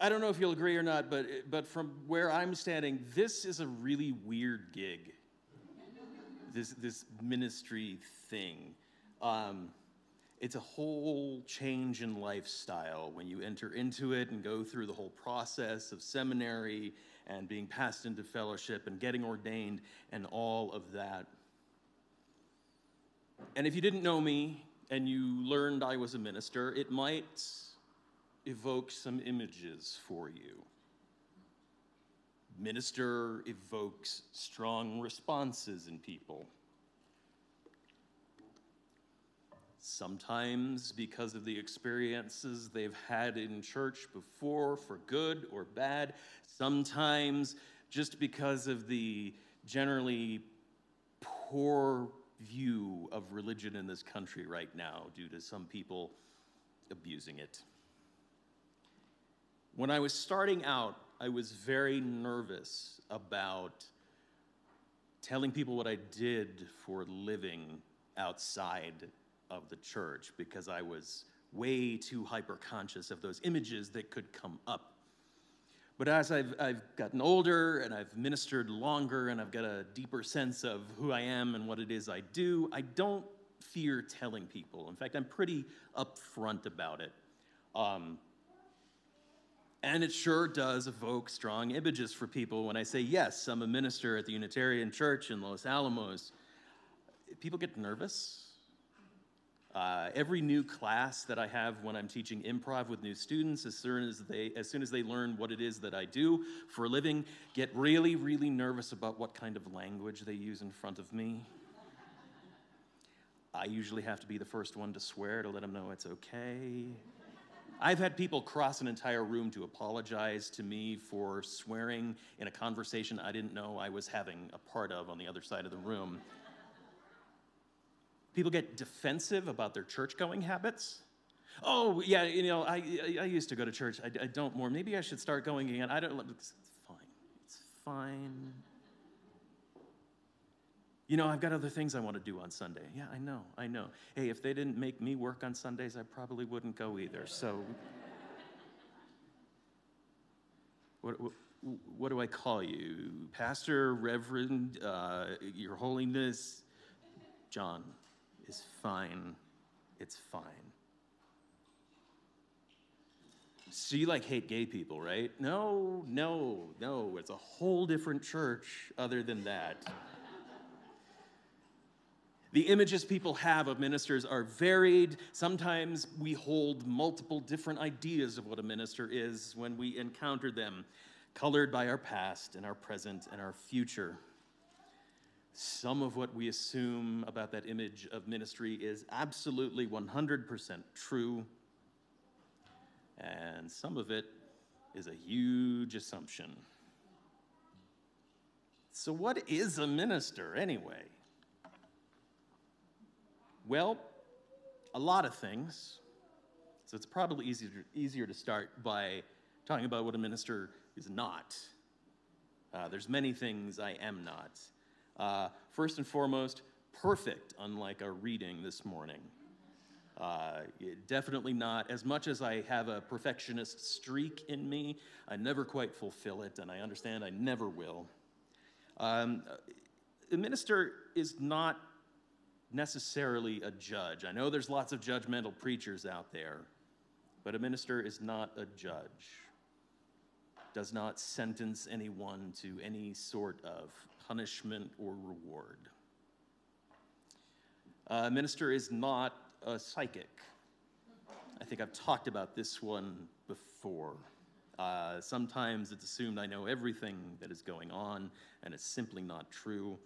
I don't know if you'll agree or not, but, but from where I'm standing, this is a really weird gig. this, this ministry thing. Um, it's a whole change in lifestyle when you enter into it and go through the whole process of seminary and being passed into fellowship and getting ordained and all of that. And if you didn't know me and you learned I was a minister, it might evoke some images for you. Minister evokes strong responses in people. Sometimes because of the experiences they've had in church before, for good or bad. Sometimes just because of the generally poor view of religion in this country right now due to some people abusing it. When I was starting out, I was very nervous about telling people what I did for living outside of the church because I was way too hyper conscious of those images that could come up. But as I've, I've gotten older and I've ministered longer and I've got a deeper sense of who I am and what it is I do, I don't fear telling people. In fact, I'm pretty upfront about it. Um, and it sure does evoke strong images for people when I say, yes, I'm a minister at the Unitarian Church in Los Alamos. People get nervous. Uh, every new class that I have when I'm teaching improv with new students, as soon as they as soon as they learn what it is that I do for a living, get really, really nervous about what kind of language they use in front of me. I usually have to be the first one to swear to let them know it's okay. I've had people cross an entire room to apologize to me for swearing in a conversation I didn't know I was having a part of on the other side of the room. People get defensive about their church going habits. Oh, yeah, you know, I, I, used to go to church. I, I don't more. Maybe I should start going again. I don't, it's fine. It's fine. You know, I've got other things I want to do on Sunday. Yeah, I know, I know. Hey, if they didn't make me work on Sundays, I probably wouldn't go either. So, what, what, what do I call you? Pastor, Reverend, uh, Your Holiness? John is fine. It's fine. So you like hate gay people, right? No, no, no. It's a whole different church other than that. The images people have of ministers are varied. Sometimes we hold multiple different ideas of what a minister is when we encounter them, colored by our past and our present and our future. Some of what we assume about that image of ministry is absolutely 100% true, and some of it is a huge assumption. So, what is a minister anyway? Well, a lot of things. So it's probably easier, easier to start by talking about what a minister is not. Uh, there's many things I am not. Uh, first and foremost, perfect, unlike our reading this morning. Uh, definitely not. As much as I have a perfectionist streak in me, I never quite fulfill it, and I understand I never will. Um, a minister is not necessarily a judge. I know there's lots of judgmental preachers out there, but a minister is not a judge, does not sentence anyone to any sort of punishment or reward. A minister is not a psychic. I think I've talked about this one before. Uh, sometimes it's assumed I know everything that is going on, and it's simply not true.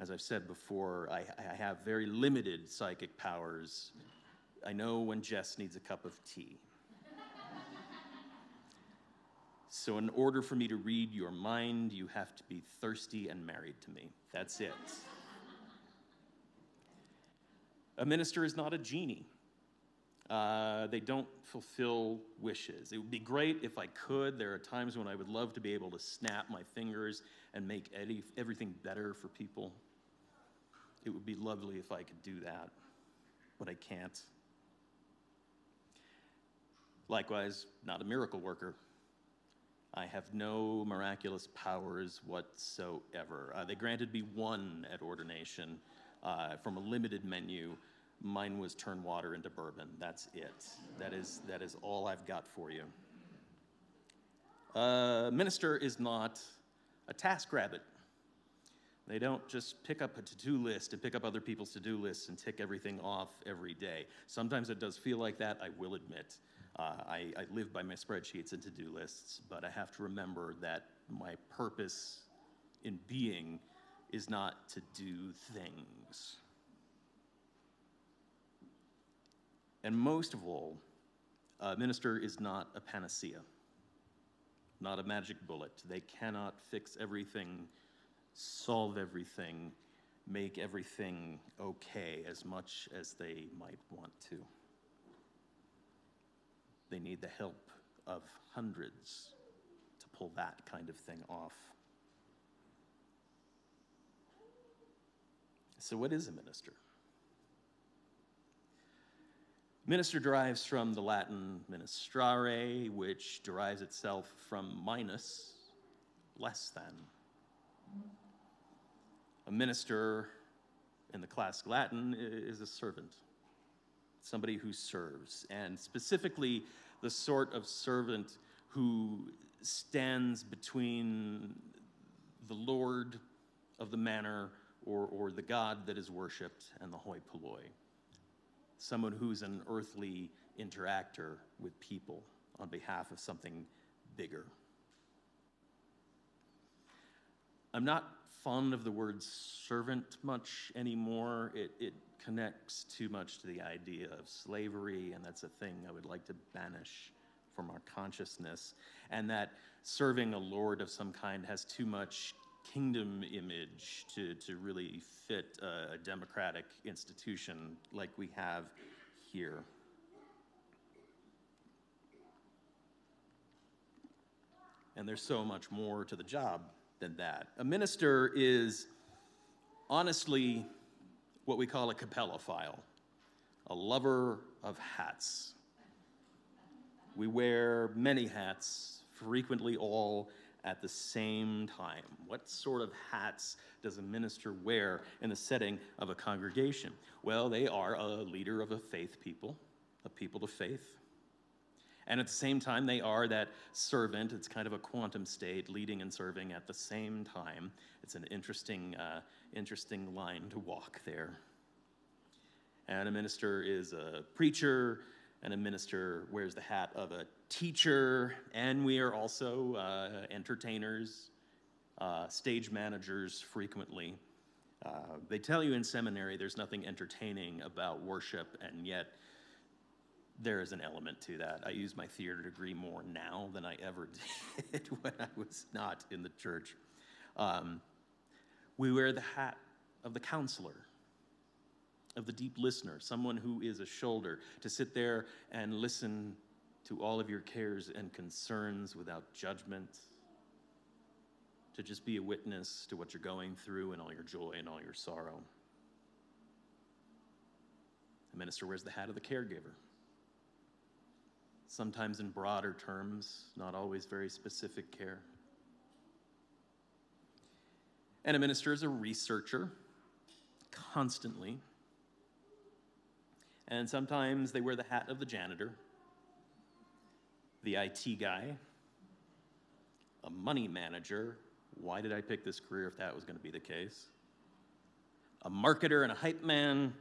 As I've said before, I, I have very limited psychic powers. I know when Jess needs a cup of tea. so, in order for me to read your mind, you have to be thirsty and married to me. That's it. a minister is not a genie. Uh, they don't fulfill wishes. It would be great if I could. There are times when I would love to be able to snap my fingers and make any, everything better for people. It would be lovely if I could do that, but I can't. Likewise, not a miracle worker. I have no miraculous powers whatsoever. Uh, they granted me one at ordination uh, from a limited menu. Mine was turn water into bourbon. That's it. That is, that is all I've got for you. A minister is not a TaskRabbit. They don't just pick up a to do list and pick up other people's to do lists and tick everything off every day. Sometimes it does feel like that, I will admit. Uh, I, I live by my spreadsheets and to do lists, but I have to remember that my purpose in being is not to do things. And most of all, a minister is not a panacea, not a magic bullet. They cannot fix everything solve everything, make everything okay as much as they might want to. They need the help of hundreds to pull that kind of thing off. So, what is a minister? Minister derives from the Latin ministrare, which derives itself from minus, less than. A minister in the classic Latin is a servant, somebody who serves, and specifically the sort of servant who stands between the Lord of the manor or, or the God that is worshiped and the hoi polloi. Someone who's an earthly interactor with people on behalf of something bigger. I'm not fond of the word servant much anymore. It, it connects too much to the idea of slavery, and that's a thing I would like to banish from our consciousness. And that serving a lord of some kind has too much kingdom image to, to really fit a, democratic institution like we have here. And there's so much more to the job than that. A minister is honestly what we call a capellaphile, a lover of hats. We wear many hats, frequently all at the same time. What sort of hats does a minister wear in the setting of a congregation? Well, they are a leader of a faith people, a people of faith. And at the same time, they are that servant. It's kind of a quantum state, leading and serving at the same time. It's an interesting, uh, interesting line to walk there. And a minister is a preacher, and a minister wears the hat of a teacher, and we are also uh, entertainers, uh, stage managers frequently. Uh, they tell you in seminary there's nothing entertaining about worship, and yet there is an element to that. I use my theater degree more now than I ever did when I was not in the church. Um, we wear the hat of the counselor, of the deep listener, someone who is a shoulder to sit there and listen to all of your cares and concerns without judgment, to just be a witness to what you're going through and all your joy and all your sorrow. The minister wears the hat of the caregiver sometimes in broader terms, not always very specific care. And a minister is a researcher constantly. And sometimes they wear the hat of the janitor, the IT guy, a money manager. Why did I pick this career if that was going to be the case? A marketer and a hype man,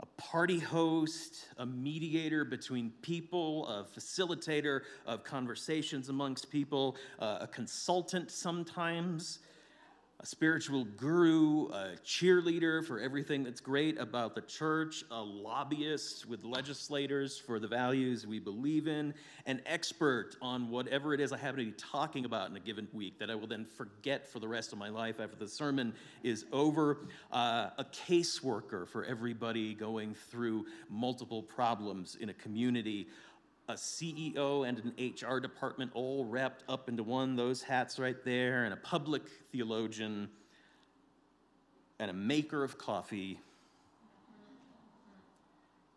a party host, a mediator between people, a facilitator of conversations amongst people, uh, a consultant sometimes, a spiritual guru, a cheerleader for everything that's great about the church, a lobbyist with legislators for the values we believe in, an expert on whatever it is I happen to be talking about in a given week that I will then forget for the rest of my life after the sermon is over, uh, a caseworker for everybody going through multiple problems in a community, a CEO and an HR department all wrapped up into one, those hats right there, and a public theologian, and a maker of coffee,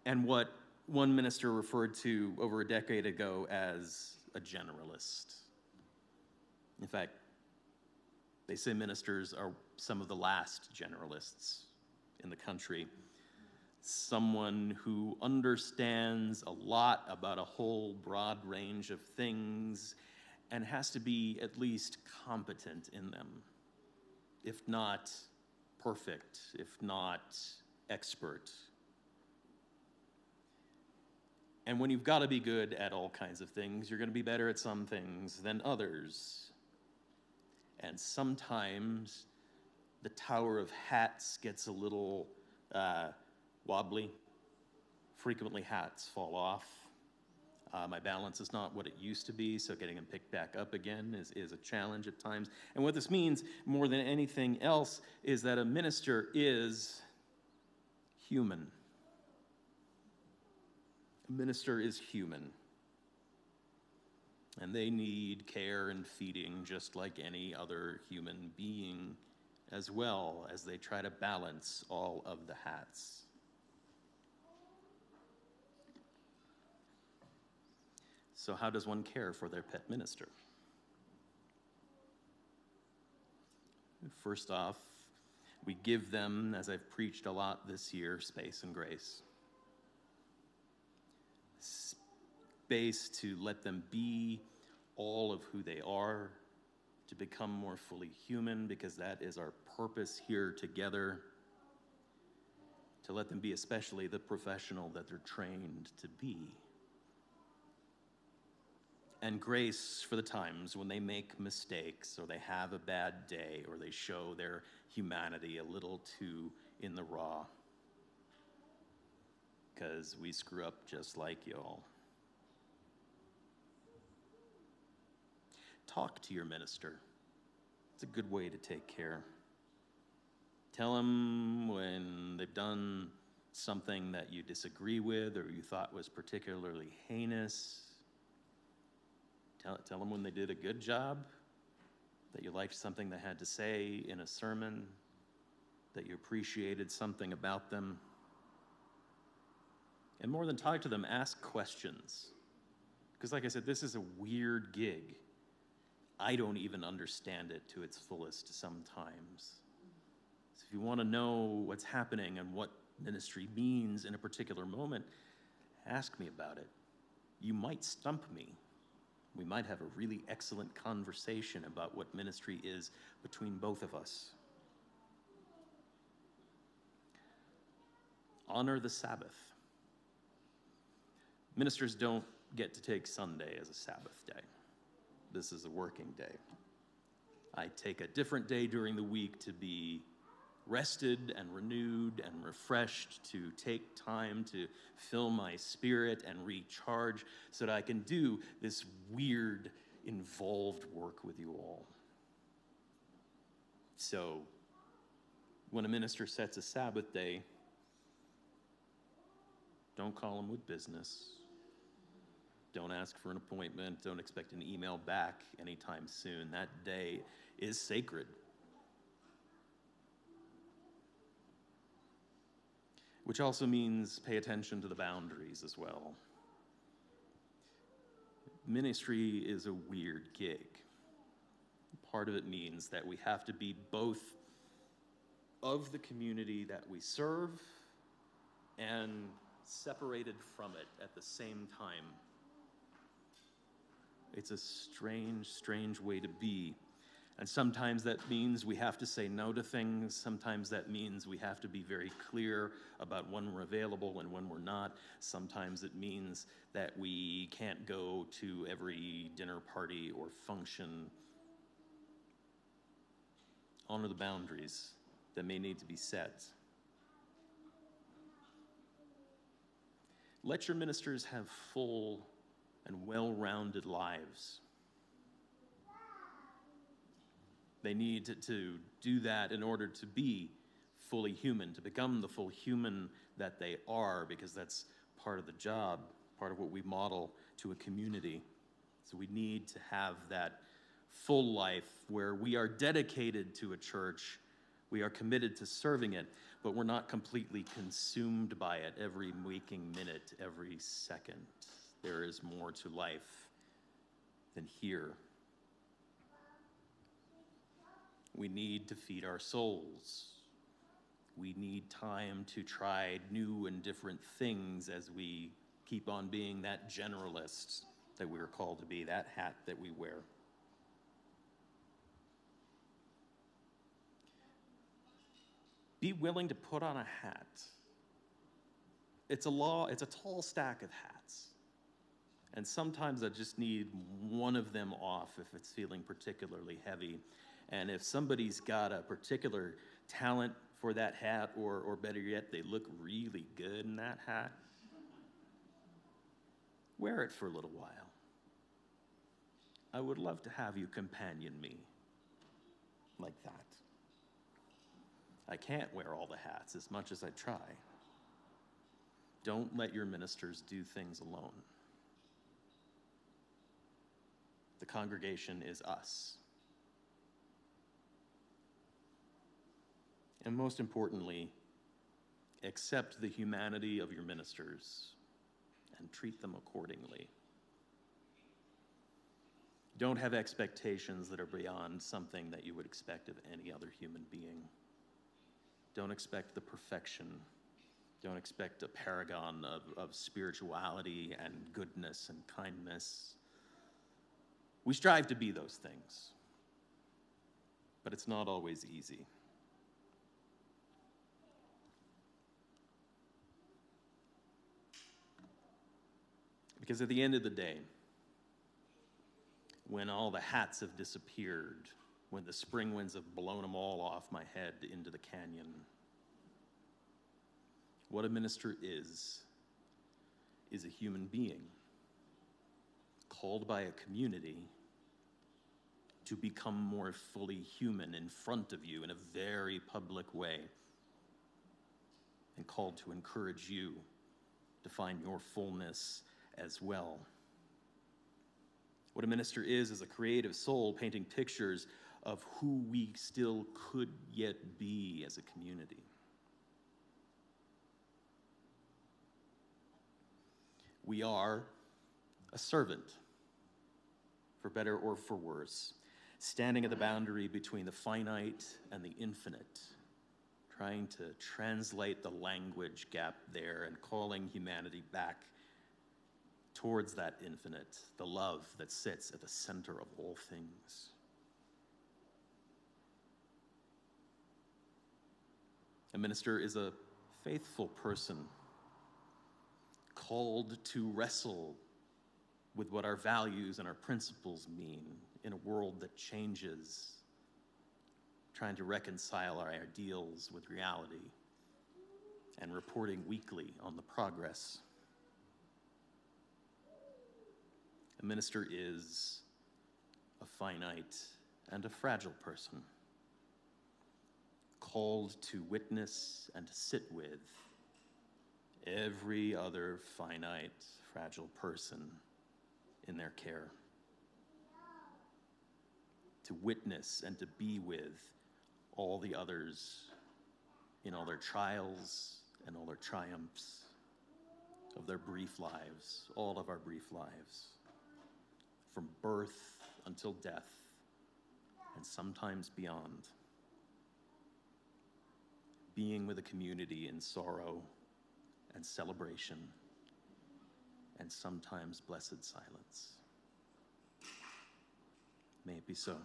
and what one minister referred to over a decade ago as a generalist. In fact, they say ministers are some of the last generalists in the country. Someone who understands a lot about a whole broad range of things and has to be at least competent in them, if not perfect, if not expert. And when you've got to be good at all kinds of things, you're going to be better at some things than others. And sometimes the Tower of Hats gets a little uh, wobbly. Frequently, hats fall off. Uh, my balance is not what it used to be, so getting them picked back up again is, is a challenge at times. And what this means, more than anything else, is that a minister is human. A minister is human. And they need care and feeding just like any other human being, as well as they try to balance all of the hats. So, how does one care for their pet minister? First off, we give them, as I've preached a lot this year, space and grace. Space to let them be all of who they are, to become more fully human, because that is our purpose here together. To let them be, especially the professional that they're trained to be and grace for the times when they make mistakes or they have a bad day or they show their humanity a little too in the raw. Because we screw up just like y'all. Talk to your minister. It's a good way to take care. Tell them when they've done something that you disagree with or you thought was particularly heinous Tell, tell them when they did a good job, that you liked something they had to say in a sermon, that you appreciated something about them. And more than talk to them, ask questions. Because, like I said, this is a weird gig. I don't even understand it to its fullest sometimes. So, if you want to know what's happening and what ministry means in a particular moment, ask me about it. You might stump me we might have a really excellent conversation about what ministry is between both of us. Honor the Sabbath. Ministers don't get to take Sunday as a Sabbath day. This is a working day. I take a different day during the week to be rested and renewed and refreshed, to take time to fill my spirit and recharge so that I can do this weird, involved work with you all. So, when a minister sets a Sabbath day, don't call him with business. Don't ask for an appointment. Don't expect an email back anytime soon. That day is sacred. Which also means pay attention to the boundaries as well. Ministry is a weird gig. Part of it means that we have to be both of the community that we serve and separated from it at the same time. It's a strange, strange way to be. And sometimes that means we have to say no to things. Sometimes that means we have to be very clear about when we're available and when we're not. Sometimes it means that we can't go to every dinner party or function. Honor the boundaries that may need to be set. Let your ministers have full and well rounded lives. They need to, do that in order to be fully human, to become the full human that they are, because that's part of the job, part of what we model to a community. So we need to have that full life where we are dedicated to a church, we are committed to serving it, but we're not completely consumed by it every waking minute, every second. There is more to life than here. We need to feed our souls. We need time to try new and different things as we keep on being that generalist that we are called to be, that hat that we wear. Be willing to put on a hat. It's a law, it's a tall stack of hats. And sometimes I just need one of them off if it's feeling particularly heavy. And if somebody's got a particular talent for that hat, or, or better yet, they look really good in that hat, wear it for a little while. I would love to have you companion me like that. I can't wear all the hats as much as I try. Don't let your ministers do things alone. The congregation is us. And most importantly, accept the humanity of your ministers and treat them accordingly. Don't have expectations that are beyond something that you would expect of any other human being. Don't expect the perfection. Don't expect a paragon of, of spirituality and goodness and kindness. We strive to be those things, but it's not always easy. Because at the end of the day, when all the hats have disappeared, when the spring winds have blown them all off my head into the canyon. What a minister is, is a human being called by a community to become more fully human in front of you in a very public way, and called to encourage you to find your fullness as well. What a minister is, is a creative soul painting pictures of who we still could yet be as a community. We are a servant, for better or for worse, standing at the boundary between the finite and the infinite, trying to translate the language gap there and calling humanity back towards that infinite, the love that sits at the center of all things. A minister is a faithful person called to wrestle with what our values and our principles mean in a world that changes, trying to reconcile our ideals with reality, and reporting weekly on the progress. A minister is a finite and a fragile person called to witness and to sit with every other finite, fragile person in their care. To witness and to be with all the others in all their trials and all their triumphs of their brief lives, all of our brief lives, from birth until death, and sometimes beyond being with a community in sorrow and celebration, and sometimes blessed silence. May it be so.